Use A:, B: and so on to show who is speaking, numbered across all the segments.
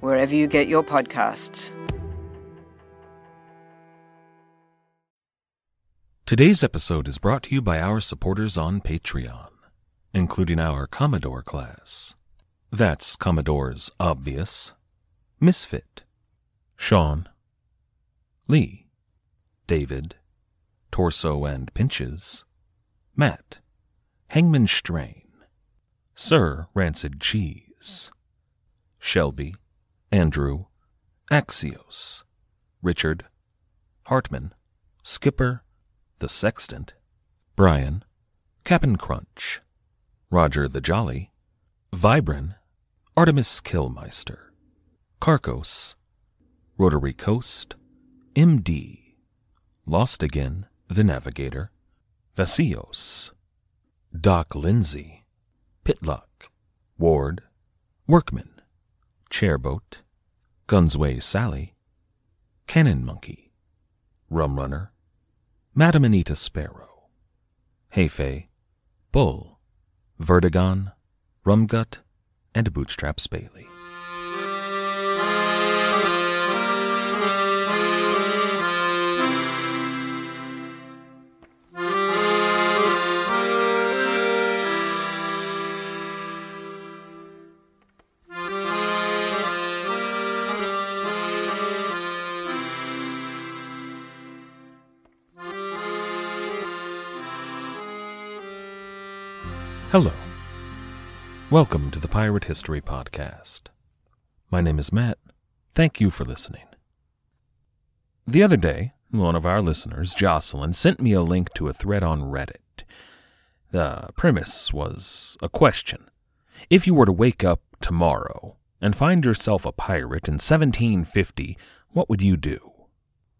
A: wherever you get your podcasts.
B: Today's episode is brought to you by our supporters on Patreon, including our Commodore class. That's Commodore's Obvious, Misfit, Sean, Lee, David, Torso and Pinches, Matt, Hangman Strain, Sir Rancid Cheese, Shelby, Andrew, Axios, Richard, Hartman, Skipper, the Sextant, Brian, Cap'n Crunch, Roger the Jolly, Vibran, Artemis Killmeister, Carcos, Rotary Coast, MD, Lost Again, The Navigator, Vasios, Doc Lindsay, Pitlock, Ward, Workman, Chairboat, Gunsway Sally, Cannon Monkey, Rum Runner, Madam Anita Sparrow, Heifei, Bull, Vertigon, Rumgut, and Bootstraps Bailey. Hello. Welcome to the Pirate History Podcast. My name is Matt. Thank you for listening. The other day, one of our listeners, Jocelyn, sent me a link to a thread on Reddit. The premise was a question. If you were to wake up tomorrow and find yourself a pirate in 1750, what would you do?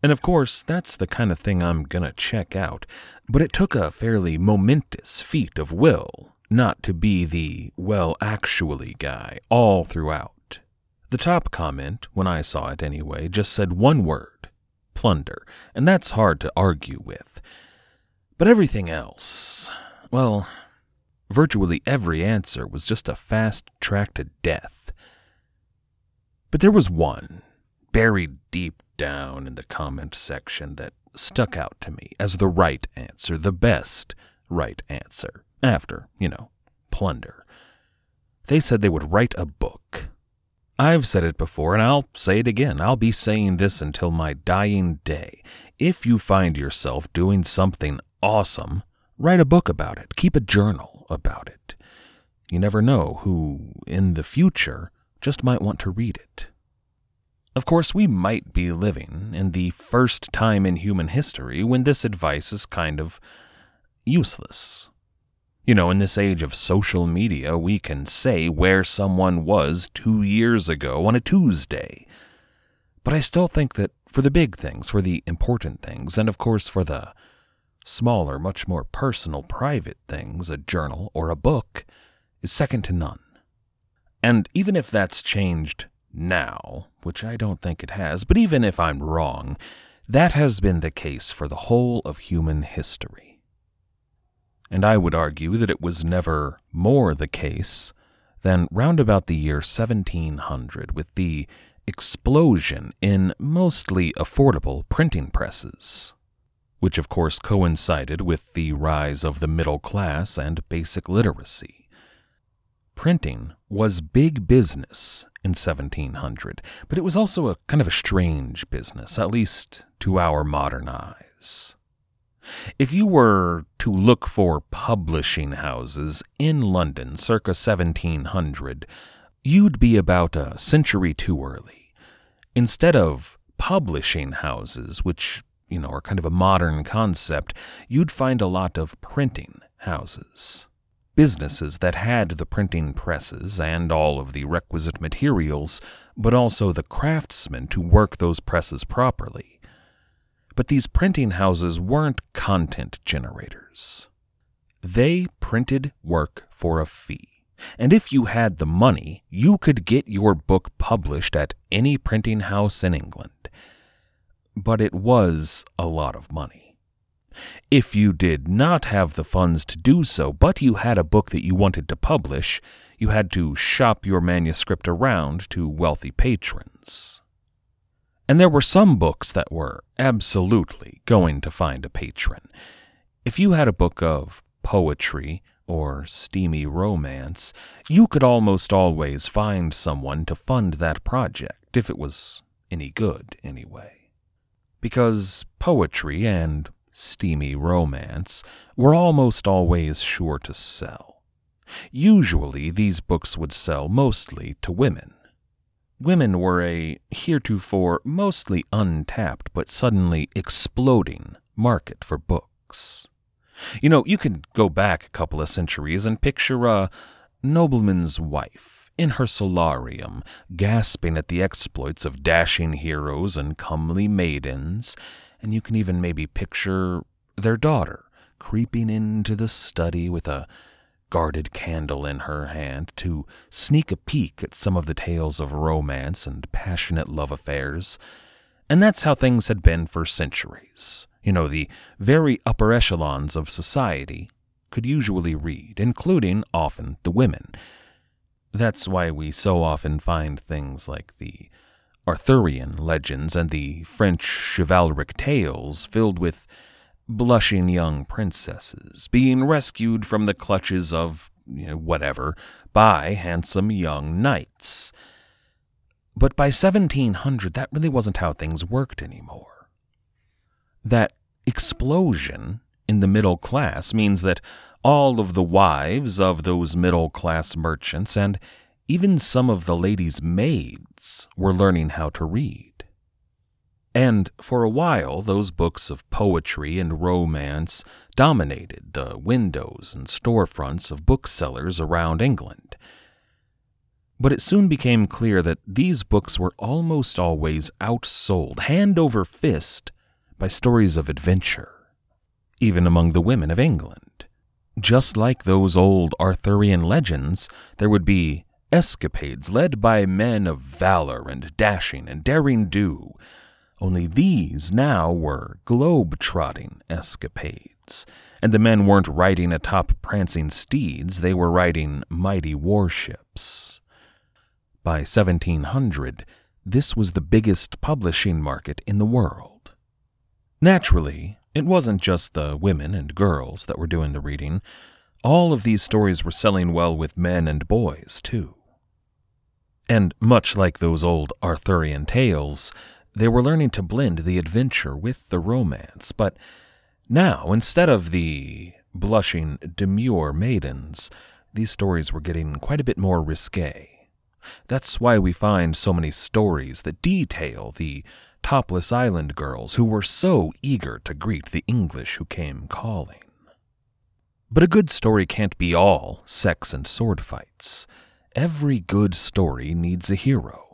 B: And of course, that's the kind of thing I'm gonna check out, but it took a fairly momentous feat of will not to be the, well, actually guy all throughout. The top comment, when I saw it anyway, just said one word plunder, and that's hard to argue with. But everything else, well, virtually every answer was just a fast track to death. But there was one, buried deep down in the comment section, that stuck out to me as the right answer, the best right answer. After, you know, plunder. They said they would write a book. I've said it before, and I'll say it again. I'll be saying this until my dying day. If you find yourself doing something awesome, write a book about it. Keep a journal about it. You never know who, in the future, just might want to read it. Of course, we might be living in the first time in human history when this advice is kind of useless. You know, in this age of social media, we can say where someone was two years ago on a Tuesday. But I still think that for the big things, for the important things, and of course for the smaller, much more personal, private things, a journal or a book is second to none. And even if that's changed now, which I don't think it has, but even if I'm wrong, that has been the case for the whole of human history and I would argue that it was never more the case than round about the year 1700 with the explosion in mostly affordable printing presses, which of course coincided with the rise of the middle class and basic literacy. Printing was big business in 1700, but it was also a kind of a strange business, at least to our modern eyes. If you were to look for publishing houses in London circa 1700, you'd be about a century too early. Instead of publishing houses, which, you know, are kind of a modern concept, you'd find a lot of printing houses. businesses that had the printing presses and all of the requisite materials, but also the craftsmen to work those presses properly. But these printing houses weren't content generators. They printed work for a fee. And if you had the money, you could get your book published at any printing house in England. But it was a lot of money. If you did not have the funds to do so, but you had a book that you wanted to publish, you had to shop your manuscript around to wealthy patrons. And there were some books that were absolutely going to find a patron. If you had a book of poetry or steamy romance, you could almost always find someone to fund that project, if it was any good, anyway. Because poetry and steamy romance were almost always sure to sell. Usually, these books would sell mostly to women. Women were a heretofore mostly untapped but suddenly exploding market for books. You know, you could go back a couple of centuries and picture a nobleman's wife in her solarium, gasping at the exploits of dashing heroes and comely maidens, and you can even maybe picture their daughter creeping into the study with a guarded candle in her hand to sneak a peek at some of the tales of romance and passionate love affairs. And that's how things had been for centuries. You know, the very upper echelons of society could usually read, including often the women. That's why we so often find things like the Arthurian legends and the French chivalric tales filled with blushing young princesses being rescued from the clutches of you know, whatever by handsome young knights. But by 1700, that really wasn't how things worked anymore. That explosion in the middle class means that all of the wives of those middle class merchants and even some of the ladies' maids were learning how to read. And for a while, those books of poetry and romance dominated the windows and storefronts of booksellers around England. But it soon became clear that these books were almost always outsold, hand over fist, by stories of adventure, even among the women of England. Just like those old Arthurian legends, there would be escapades led by men of valor and dashing and daring do. Only these now were globe-trotting escapades, and the men weren't riding atop prancing steeds, they were riding mighty warships. By 1700, this was the biggest publishing market in the world. Naturally, it wasn't just the women and girls that were doing the reading. All of these stories were selling well with men and boys, too. And much like those old Arthurian tales, they were learning to blend the adventure with the romance. But now, instead of the blushing, demure maidens, these stories were getting quite a bit more risque. That's why we find so many stories that detail the topless island girls who were so eager to greet the English who came calling. But a good story can't be all sex and sword fights. Every good story needs a hero.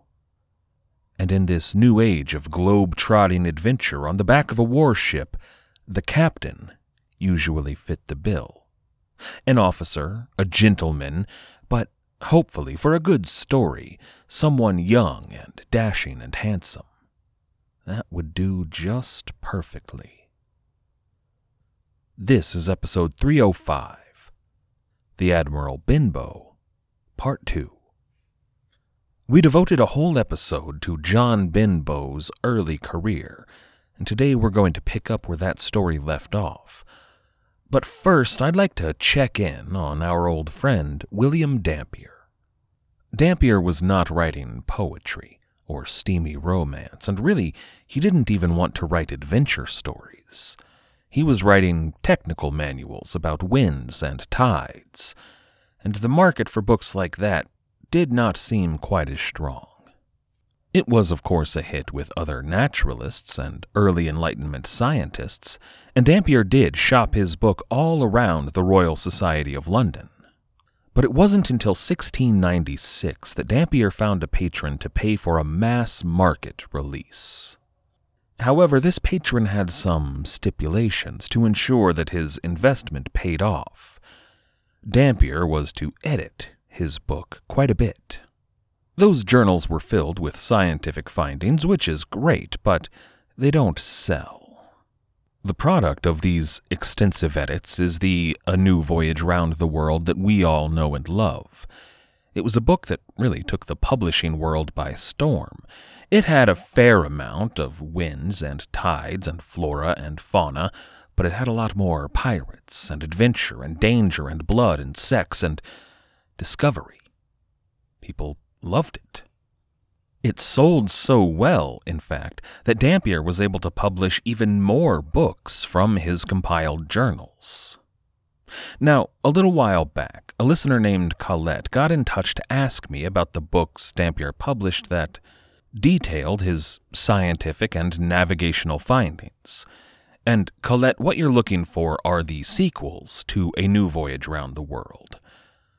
B: And in this new age of globe trotting adventure on the back of a warship, the captain usually fit the bill. An officer, a gentleman, but hopefully for a good story, someone young and dashing and handsome. That would do just perfectly. This is episode 305 The Admiral Benbow Part 2. We devoted a whole episode to John Benbow's early career, and today we're going to pick up where that story left off. But first, I'd like to check in on our old friend, William Dampier. Dampier was not writing poetry or steamy romance, and really, he didn't even want to write adventure stories. He was writing technical manuals about winds and tides and the market for books like that did not seem quite as strong. It was, of course, a hit with other naturalists and early Enlightenment scientists, and Dampier did shop his book all around the Royal Society of London. But it wasn't until 1696 that Dampier found a patron to pay for a mass market release. However, this patron had some stipulations to ensure that his investment paid off. Dampier was to edit his book quite a bit. Those journals were filled with scientific findings, which is great, but they don't sell. The product of these extensive edits is the A New Voyage Round the World that we all know and love. It was a book that really took the publishing world by storm. It had a fair amount of winds and tides and flora and fauna, but it had a lot more pirates and adventure and danger and blood and sex and discovery. People loved it. It sold so well, in fact, that Dampier was able to publish even more books from his compiled journals. Now, a little while back, a listener named Colette got in touch to ask me about the books Dampier published that detailed his scientific and navigational findings. And Colette, what you're looking for are the sequels to A New Voyage Round the World.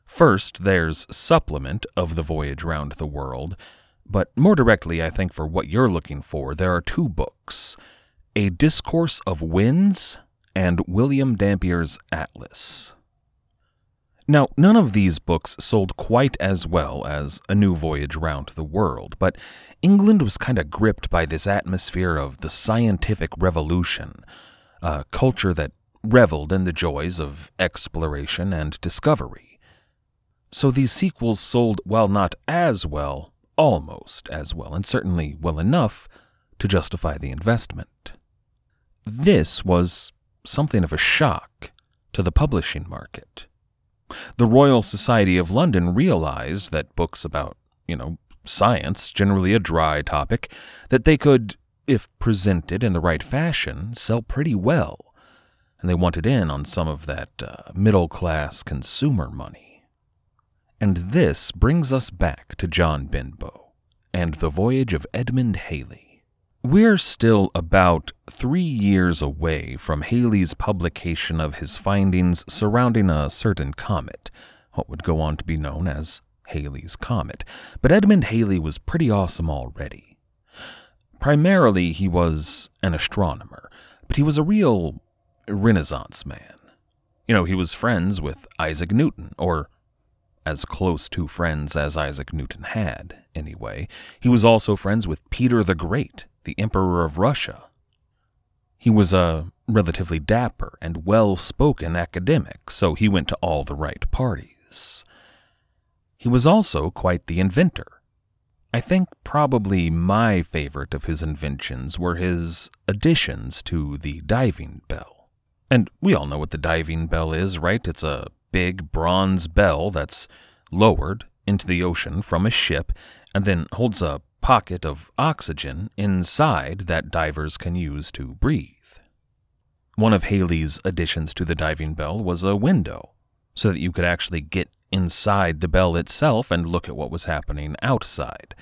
B: First, there's Supplement of the Voyage Round the World, but more directly, I think for what you're looking for, there are two books A Discourse of Winds and William Dampier's Atlas. Now, none of these books sold quite as well as A New Voyage Round the World, but England was kind of gripped by this atmosphere of the scientific revolution, a culture that reveled in the joys of exploration and discovery so these sequels sold, while not as well, almost as well, and certainly well enough to justify the investment. This was something of a shock to the publishing market. The Royal Society of London realized that books about, you know, science, generally a dry topic, that they could, if presented in the right fashion, sell pretty well, and they wanted in on some of that uh, middle class consumer money. And this brings us back to John Benbow and the voyage of Edmund Halley. We're still about three years away from Halley's publication of his findings surrounding a certain comet, what would go on to be known as Halley's Comet. But Edmund Halley was pretty awesome already. Primarily, he was an astronomer, but he was a real Renaissance man. You know, he was friends with Isaac Newton, or as close to friends as Isaac Newton had, anyway. He was also friends with Peter the Great, the Emperor of Russia. He was a relatively dapper and well spoken academic, so he went to all the right parties. He was also quite the inventor. I think probably my favorite of his inventions were his additions to the diving bell. And we all know what the diving bell is, right? It's a big bronze bell that's lowered into the ocean from a ship and then holds a pocket of oxygen inside that divers can use to breathe. One of Halley's additions to the diving bell was a window, so that you could actually get inside the bell itself and look at what was happening outside.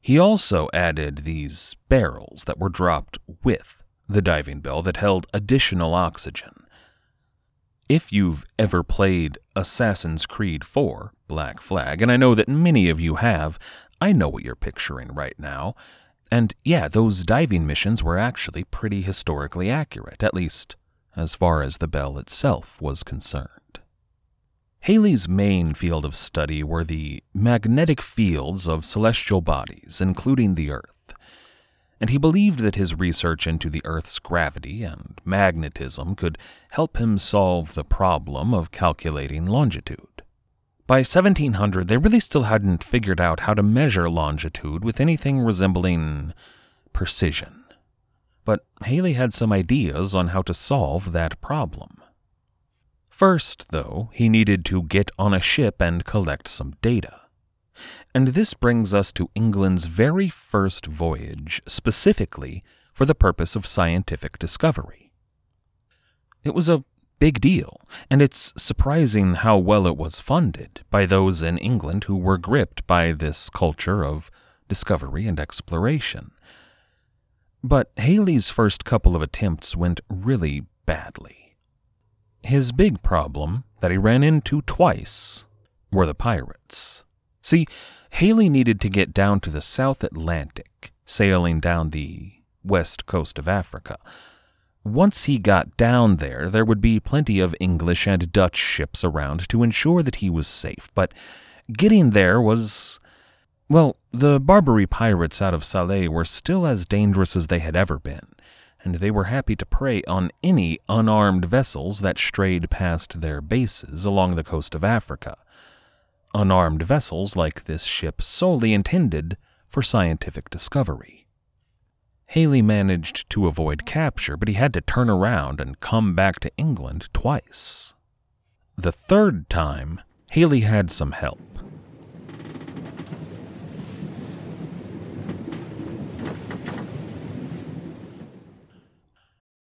B: He also added these barrels that were dropped with the diving bell that held additional oxygen. If you've ever played Assassin's Creed 4 Black Flag, and I know that many of you have, I know what you're picturing right now. And yeah, those diving missions were actually pretty historically accurate, at least as far as the bell itself was concerned. Halley's main field of study were the magnetic fields of celestial bodies, including the Earth and he believed that his research into the Earth's gravity and magnetism could help him solve the problem of calculating longitude. By 1700, they really still hadn't figured out how to measure longitude with anything resembling precision. But Halley had some ideas on how to solve that problem. First, though, he needed to get on a ship and collect some data. And this brings us to England's very first voyage, specifically for the purpose of scientific discovery. It was a big deal, and it's surprising how well it was funded by those in England who were gripped by this culture of discovery and exploration. But Halley's first couple of attempts went really badly. His big problem that he ran into twice were the pirates. See, Halley needed to get down to the South Atlantic, sailing down the west coast of Africa. Once he got down there, there would be plenty of English and Dutch ships around to ensure that he was safe, but getting there was. Well, the Barbary pirates out of Salé were still as dangerous as they had ever been, and they were happy to prey on any unarmed vessels that strayed past their bases along the coast of Africa. Unarmed vessels like this ship solely intended for scientific discovery. Halley managed to avoid capture, but he had to turn around and come back to England twice. The third time, Halley had some help.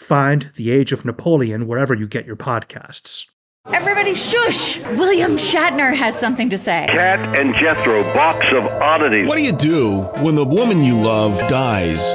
C: Find The Age of Napoleon wherever you get your podcasts.
D: Everybody shush! William Shatner has something to say.
E: Kat and Jethro, box of oddities.
F: What do you do when the woman you love dies?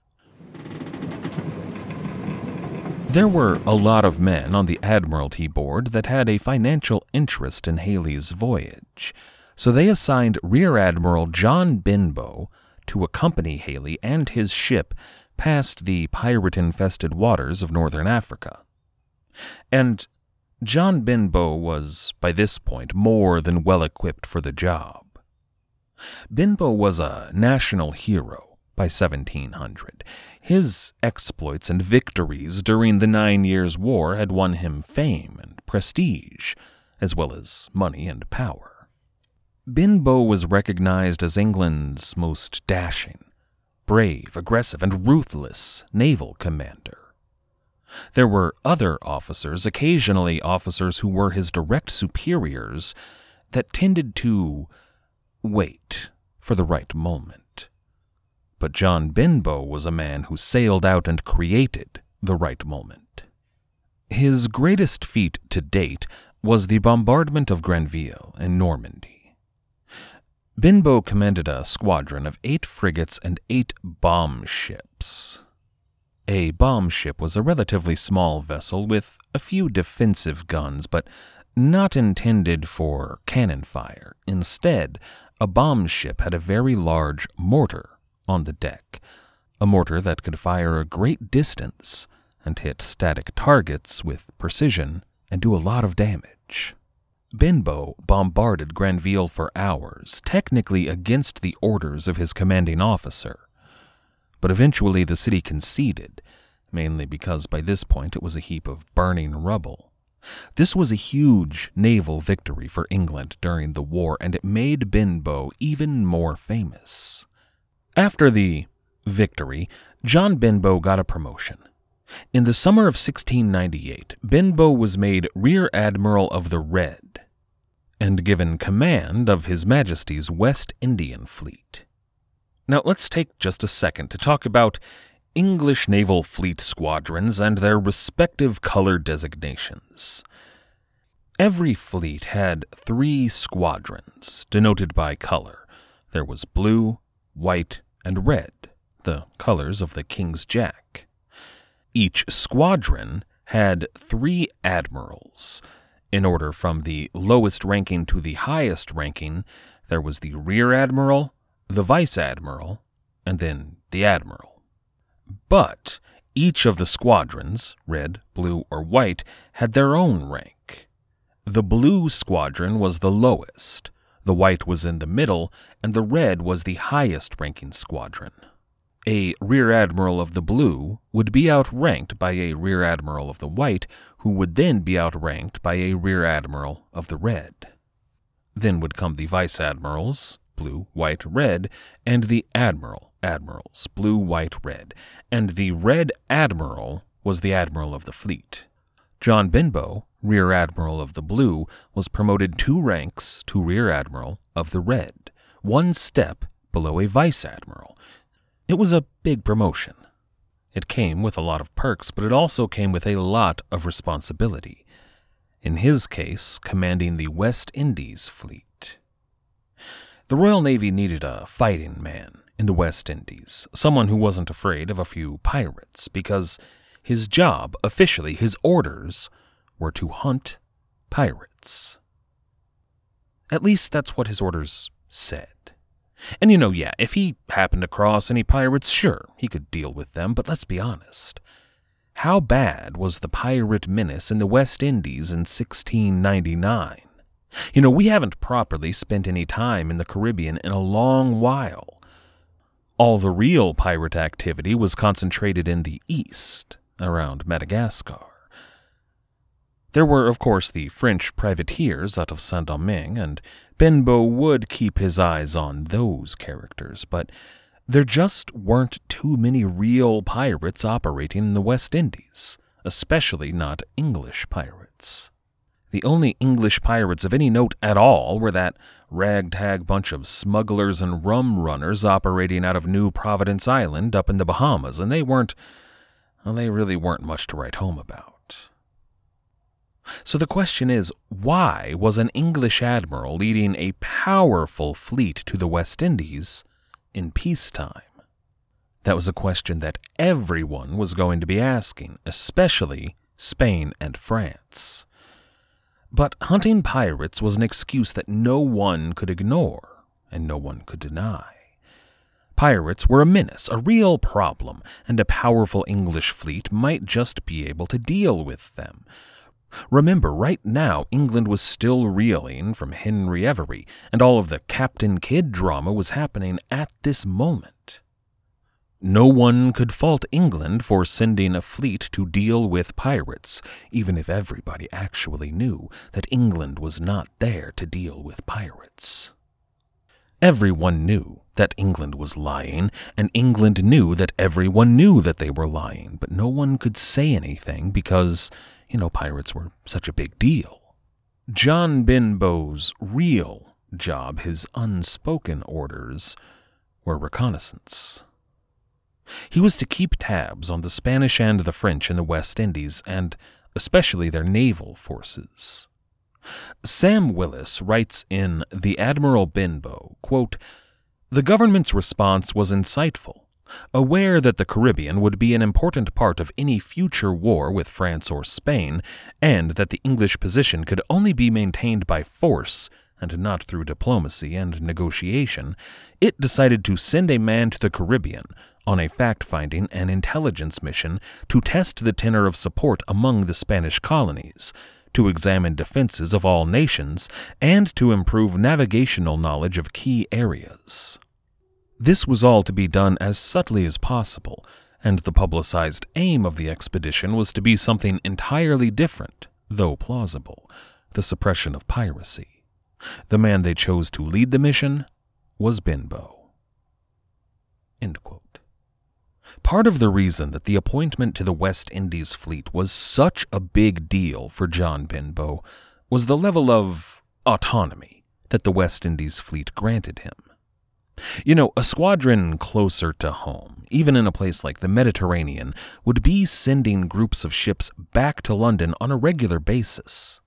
B: There were a lot of men on the Admiralty Board that had a financial interest in Halley's voyage, so they assigned Rear Admiral John Benbow to accompany Halley and his ship past the pirate infested waters of northern Africa. And John Benbow was, by this point, more than well equipped for the job. Benbow was a national hero by 1700. His exploits and victories during the Nine Years' War had won him fame and prestige, as well as money and power. Benbow was recognized as England's most dashing, brave, aggressive, and ruthless naval commander. There were other officers, occasionally officers who were his direct superiors, that tended to wait for the right moment but John Benbow was a man who sailed out and created the right moment. His greatest feat to date was the bombardment of Granville in Normandy. Benbow commanded a squadron of eight frigates and eight bomb ships. A bomb ship was a relatively small vessel with a few defensive guns, but not intended for cannon fire. Instead, a bomb ship had a very large mortar on the deck, a mortar that could fire a great distance and hit static targets with precision and do a lot of damage. Benbow bombarded Granville for hours, technically against the orders of his commanding officer. But eventually the city conceded, mainly because by this point it was a heap of burning rubble. This was a huge naval victory for England during the war, and it made Benbow even more famous. After the victory, John Benbow got a promotion. In the summer of 1698, Benbow was made Rear Admiral of the Red. and given command of His Majesty's West Indian Fleet. Now, let's take just a second to talk about English naval fleet squadrons and their respective color designations. Every fleet had three squadrons, denoted by color. There was blue, white, and red, the colors of the King's Jack. Each squadron had three admirals. In order from the lowest ranking to the highest ranking, there was the rear admiral, the vice admiral, and then the admiral. But each of the squadrons, red, blue, or white, had their own rank. The blue squadron was the lowest, the white was in the middle, and the red was the highest ranking squadron. A rear admiral of the blue would be outranked by a rear admiral of the white, who would then be outranked by a rear admiral of the red. Then would come the vice admirals, blue, white, red, and the admiral, admirals, blue, white, red, and the red admiral was the admiral of the fleet. John Benbow, rear admiral of the blue, was promoted two ranks to rear admiral of the red, one step below a vice admiral. It was a big promotion. It came with a lot of perks, but it also came with a lot of responsibility. In his case, commanding the West Indies fleet. The Royal Navy needed a fighting man in the West Indies, someone who wasn't afraid of a few pirates, because his job, officially his orders, were to hunt pirates. At least that's what his orders said. And you know, yeah, if he happened across any pirates, sure, he could deal with them, but let's be honest. How bad was the pirate menace in the West Indies in 1699? You know, we haven't properly spent any time in the Caribbean in a long while. All the real pirate activity was concentrated in the east, around Madagascar. There were, of course, the French privateers out of Saint Domingue, and Benbow would keep his eyes on those characters, but there just weren't too many real pirates operating in the West Indies, especially not English pirates. The only English pirates of any note at all were that ragtag bunch of smugglers and rum runners operating out of New Providence Island up in the Bahamas, and they weren't, well, they really weren't much to write home about. So the question is why was an English admiral leading a powerful fleet to the West Indies in peacetime? That was a question that everyone was going to be asking, especially Spain and France. But hunting pirates was an excuse that no one could ignore and no one could deny. Pirates were a menace, a real problem, and a powerful English fleet might just be able to deal with them. Remember, right now, England was still reeling from Henry Every, and all of the Captain Kidd drama was happening at this moment. No one could fault England for sending a fleet to deal with pirates, even if everybody actually knew that England was not there to deal with pirates. Everyone knew that England was lying, and England knew that everyone knew that they were lying, but no one could say anything because, you know, pirates were such a big deal. John Benbow's real job, his unspoken orders, were reconnaissance. He was to keep tabs on the Spanish and the French in the West Indies, and especially their naval forces. Sam Willis writes in The Admiral Benbow, quote, The government's response was insightful. Aware that the Caribbean would be an important part of any future war with France or Spain, and that the English position could only be maintained by force and not through diplomacy and negotiation, it decided to send a man to the Caribbean on a fact finding and intelligence mission to test the tenor of support among the Spanish colonies, to examine defenses of all nations, and to improve navigational knowledge of key areas. This was all to be done as subtly as possible, and the publicized aim of the expedition was to be something entirely different, though plausible the suppression of piracy. The man they chose to lead the mission was Benbow. Part of the reason that the appointment to the West Indies fleet was such a big deal for John Benbow was the level of autonomy that the West Indies fleet granted him. You know, a squadron closer to home, even in a place like the Mediterranean, would be sending groups of ships back to London on a regular basis.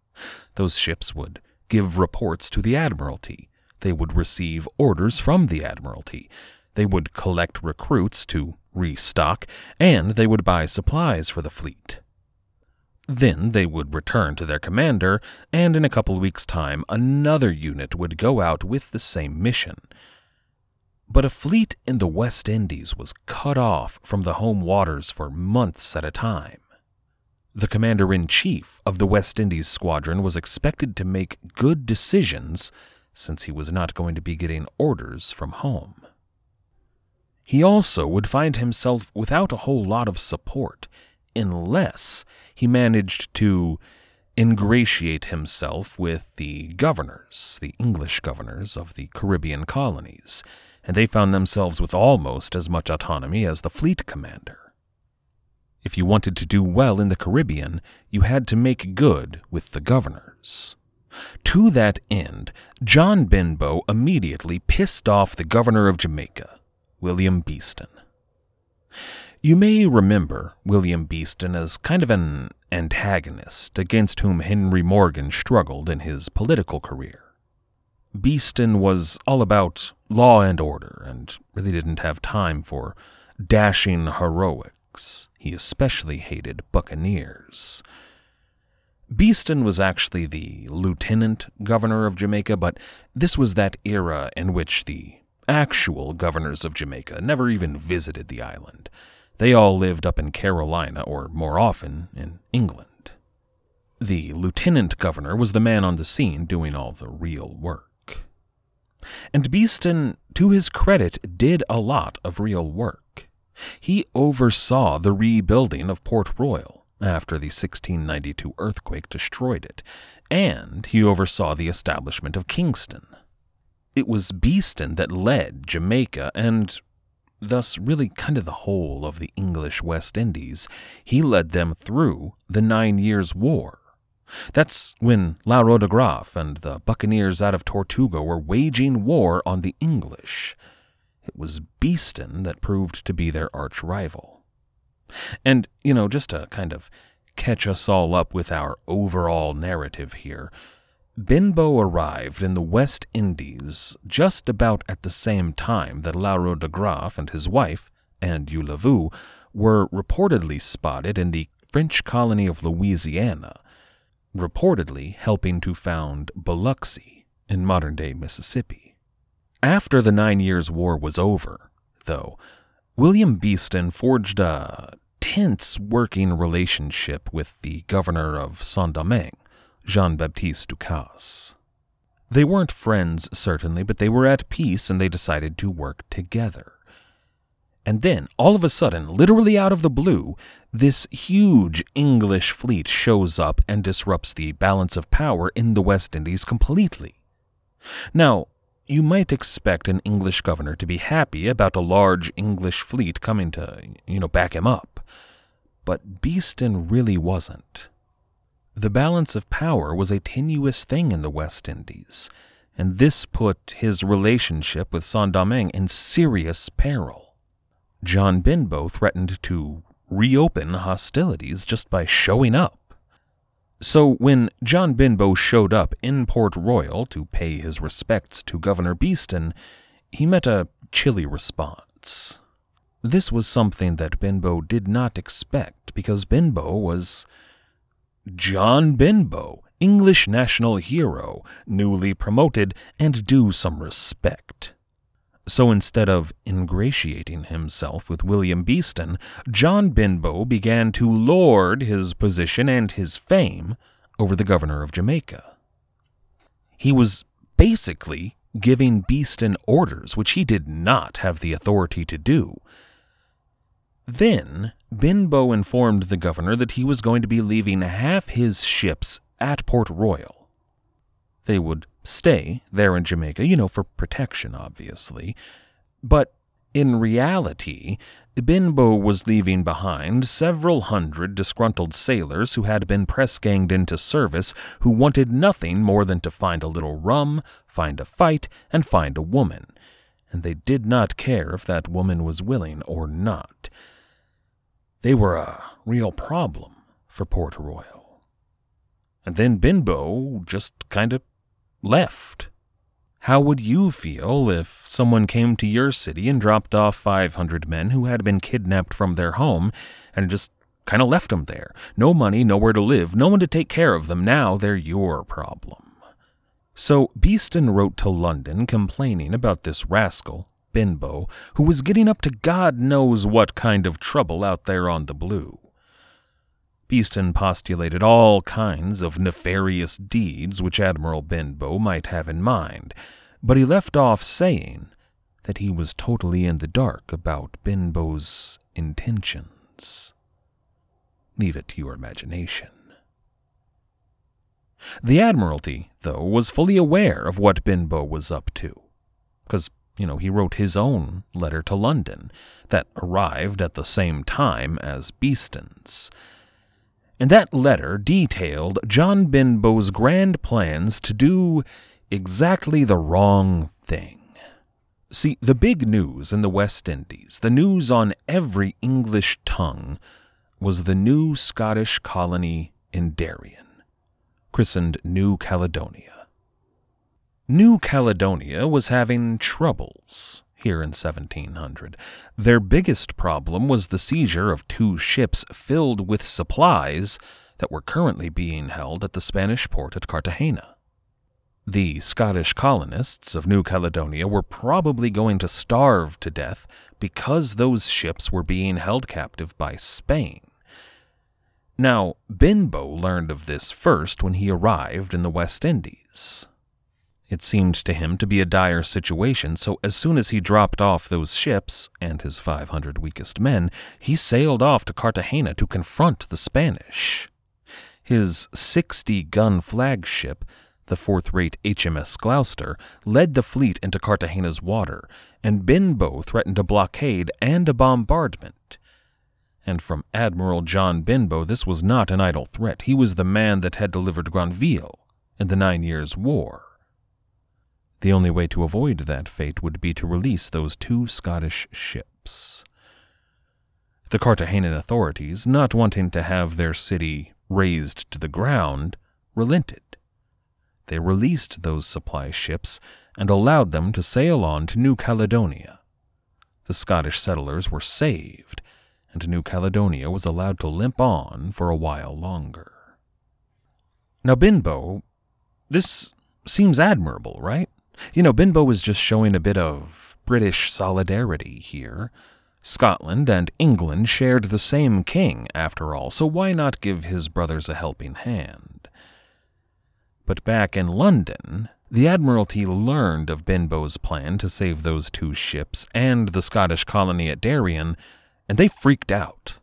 B: Those ships would give reports to the Admiralty. They would receive orders from the Admiralty. They would collect recruits to restock, and they would buy supplies for the fleet. Then they would return to their commander, and in a couple weeks' time, another unit would go out with the same mission. But a fleet in the West Indies was cut off from the home waters for months at a time. The commander in chief of the West Indies squadron was expected to make good decisions since he was not going to be getting orders from home. He also would find himself without a whole lot of support unless he managed to ingratiate himself with the governors, the English governors of the Caribbean colonies, and they found themselves with almost as much autonomy as the fleet commander. If you wanted to do well in the Caribbean, you had to make good with the governors. To that end, John Benbow immediately pissed off the governor of Jamaica, William Beeston. You may remember William Beeston as kind of an antagonist against whom Henry Morgan struggled in his political career. Beeston was all about law and order and really didn't have time for dashing heroics. He especially hated buccaneers. Beeston was actually the lieutenant governor of Jamaica, but this was that era in which the actual governors of Jamaica never even visited the island. They all lived up in Carolina, or more often, in England. The lieutenant governor was the man on the scene doing all the real work. And Beeston, to his credit, did a lot of real work. He oversaw the rebuilding of Port Royal after the 1692 earthquake destroyed it, and he oversaw the establishment of Kingston. It was Beeston that led Jamaica and thus really kind of the whole of the English West Indies. He led them through the Nine Years' War. That's when La de Graaf and the buccaneers out of Tortuga were waging war on the English. It was Beeston that proved to be their arch rival. And, you know, just to kind of catch us all up with our overall narrative here, Benbow arrived in the West Indies just about at the same time that Laurens de Graaf and his wife, Anne du were reportedly spotted in the French colony of Louisiana, reportedly helping to found Biloxi in modern day Mississippi. After the Nine Years' War was over, though, William Beeston forged a tense working relationship with the governor of Saint Domingue, Jean Baptiste Ducasse. They weren't friends, certainly, but they were at peace and they decided to work together. And then, all of a sudden, literally out of the blue, this huge English fleet shows up and disrupts the balance of power in the West Indies completely. Now, you might expect an English governor to be happy about a large English fleet coming to, you know, back him up. But Beeston really wasn't. The balance of power was a tenuous thing in the West Indies, and this put his relationship with Saint Domingue in serious peril. John Benbow threatened to reopen hostilities just by showing up. So when John Benbow showed up in Port Royal to pay his respects to Governor Beeston, he met a chilly response. This was something that Benbow did not expect because Benbow was John Benbow, English national hero, newly promoted and due some respect. So instead of ingratiating himself with William Beeston, John Benbow began to lord his position and his fame over the governor of Jamaica. He was basically giving Beeston orders which he did not have the authority to do. Then Benbow informed the governor that he was going to be leaving half his ships at Port Royal. They would stay there in Jamaica, you know, for protection, obviously. But In reality, Benbow was leaving behind several hundred disgruntled sailors who had been press ganged into service who wanted nothing more than to find a little rum, find a fight, and find a woman. And they did not care if that woman was willing or not. They were a real problem for Port Royal. And then Benbow just kind of left. How would you feel if someone came to your city and dropped off 500 men who had been kidnapped from their home and just kind of left them there? No money, nowhere to live, no one to take care of them. Now they're your problem. So Beeston wrote to London complaining about this rascal, Benbow, who was getting up to God knows what kind of trouble out there on the blue. Beeston postulated all kinds of nefarious deeds which Admiral Benbow might have in mind, but he left off saying that he was totally in the dark about Benbow's intentions. Leave it to your imagination. The Admiralty, though, was fully aware of what Benbow was up to, because, you know, he wrote his own letter to London that arrived at the same time as Beeston's and that letter detailed John Benbow's grand plans to do exactly the wrong thing. See, the big news in the West Indies, the news on every English tongue, was the new Scottish colony in Darien, christened New Caledonia. New Caledonia was having troubles here in 1700. Their biggest problem was the seizure of two ships filled with supplies that were currently being held at the Spanish port at Cartagena. The Scottish colonists of New Caledonia were probably going to starve to death because those ships were being held captive by Spain. Now, Benbow learned of this first when he arrived in the West Indies. It seemed to him to be a dire situation, so as soon as he dropped off those ships and his 500 weakest men, he sailed off to Cartagena to confront the Spanish. His 60 gun flagship, the fourth rate HMS Gloucester, led the fleet into Cartagena's water, and Benbow threatened a blockade and a bombardment. And from Admiral John Benbow, this was not an idle threat. He was the man that had delivered Granville in the Nine Years' War. The only way to avoid that fate would be to release those two Scottish ships. The Carthagenan authorities, not wanting to have their city razed to the ground, relented. They released those supply ships and allowed them to sail on to New Caledonia. The Scottish settlers were saved, and New Caledonia was allowed to limp on for a while longer. Now, Benbow, this seems admirable, right? You know, Benbow was just showing a bit of British solidarity here. Scotland and England shared the same king, after all, so why not give his brothers a helping hand? But back in London, the Admiralty learned of Benbow's plan to save those two ships and the Scottish colony at Darien, and they freaked out.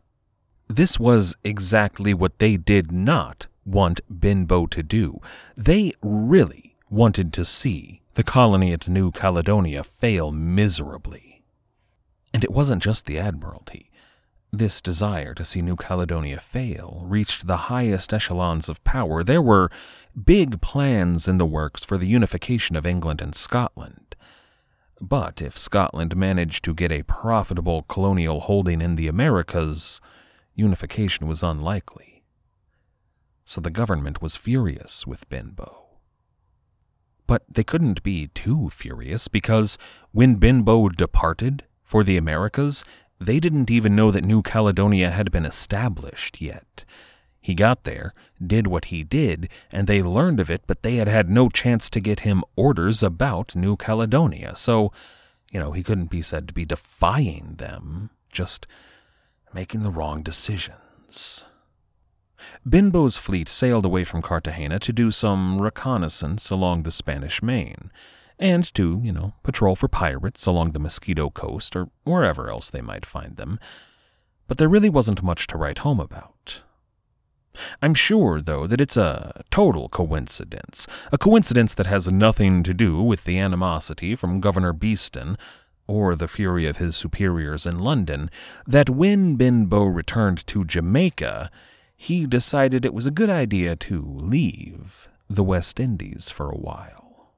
B: This was exactly what they did not want Benbow to do. They really wanted to see the colony at New Caledonia fail miserably. And it wasn't just the Admiralty. This desire to see New Caledonia fail reached the highest echelons of power. There were big plans in the works for the unification of England and Scotland. But if Scotland managed to get a profitable colonial holding in the Americas, unification was unlikely. So the government was furious with Benbow. But they couldn't be too furious because when Benbow departed for the Americas, they didn't even know that New Caledonia had been established yet. He got there, did what he did, and they learned of it, but they had had no chance to get him orders about New Caledonia. So, you know, he couldn't be said to be defying them, just making the wrong decisions. Benbow's fleet sailed away from Cartagena to do some reconnaissance along the Spanish Main, and to, you know, patrol for pirates along the Mosquito Coast or wherever else they might find them. But there really wasn't much to write home about. I'm sure, though, that it's a total coincidence, a coincidence that has nothing to do with the animosity from Governor Beeston or the fury of his superiors in London, that when Benbow returned to Jamaica, he decided it was a good idea to leave the West Indies for a while.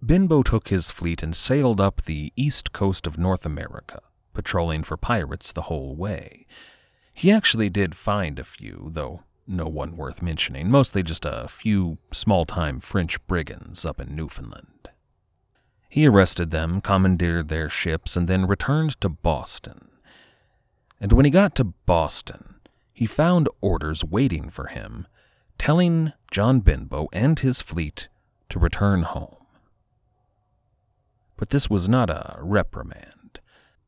B: Benbow took his fleet and sailed up the east coast of North America, patrolling for pirates the whole way. He actually did find a few, though no one worth mentioning, mostly just a few small time French brigands up in Newfoundland. He arrested them, commandeered their ships, and then returned to Boston. And when he got to Boston, he found orders waiting for him, telling John Benbow and his fleet to return home. But this was not a reprimand.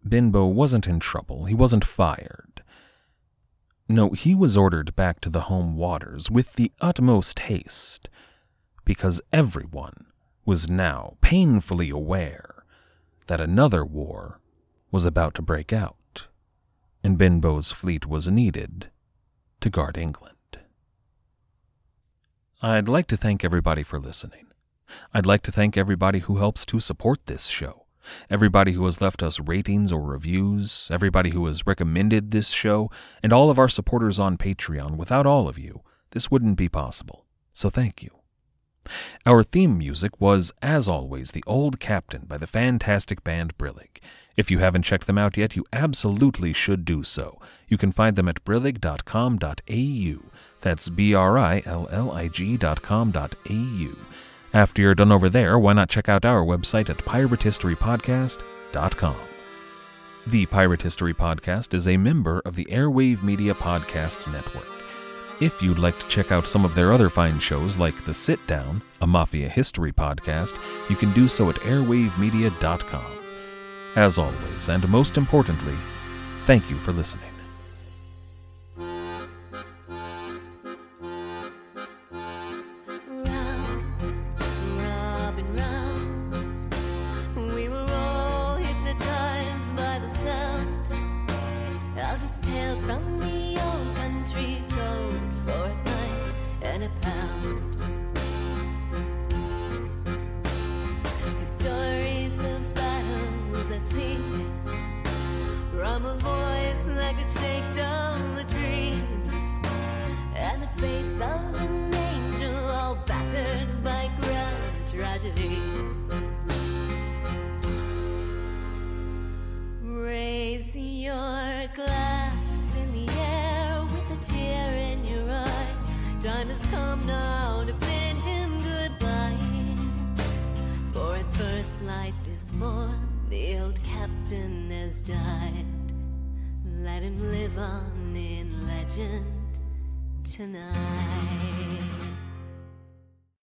B: Benbow wasn't in trouble, he wasn't fired. No, he was ordered back to the home waters with the utmost haste, because everyone was now painfully aware that another war was about to break out, and Benbow's fleet was needed to guard England. I'd like to thank everybody for listening. I'd like to thank everybody who helps to support this show. Everybody who has left us ratings or reviews, everybody who has recommended this show, and all of our supporters on Patreon. Without all of you, this wouldn't be possible. So thank you. Our theme music was, as always, The Old Captain by the fantastic band Brillig. If you haven't checked them out yet, you absolutely should do so. You can find them at brillig.com.au. That's B R I L L I G.com.au. After you're done over there, why not check out our website at piratehistorypodcast.com. The Pirate History Podcast is a member of the Airwave Media Podcast Network. If you'd like to check out some of their other fine shows like The Sit Down, a Mafia history podcast, you can do so at airwavemedia.com. As always, and most importantly, thank you for listening.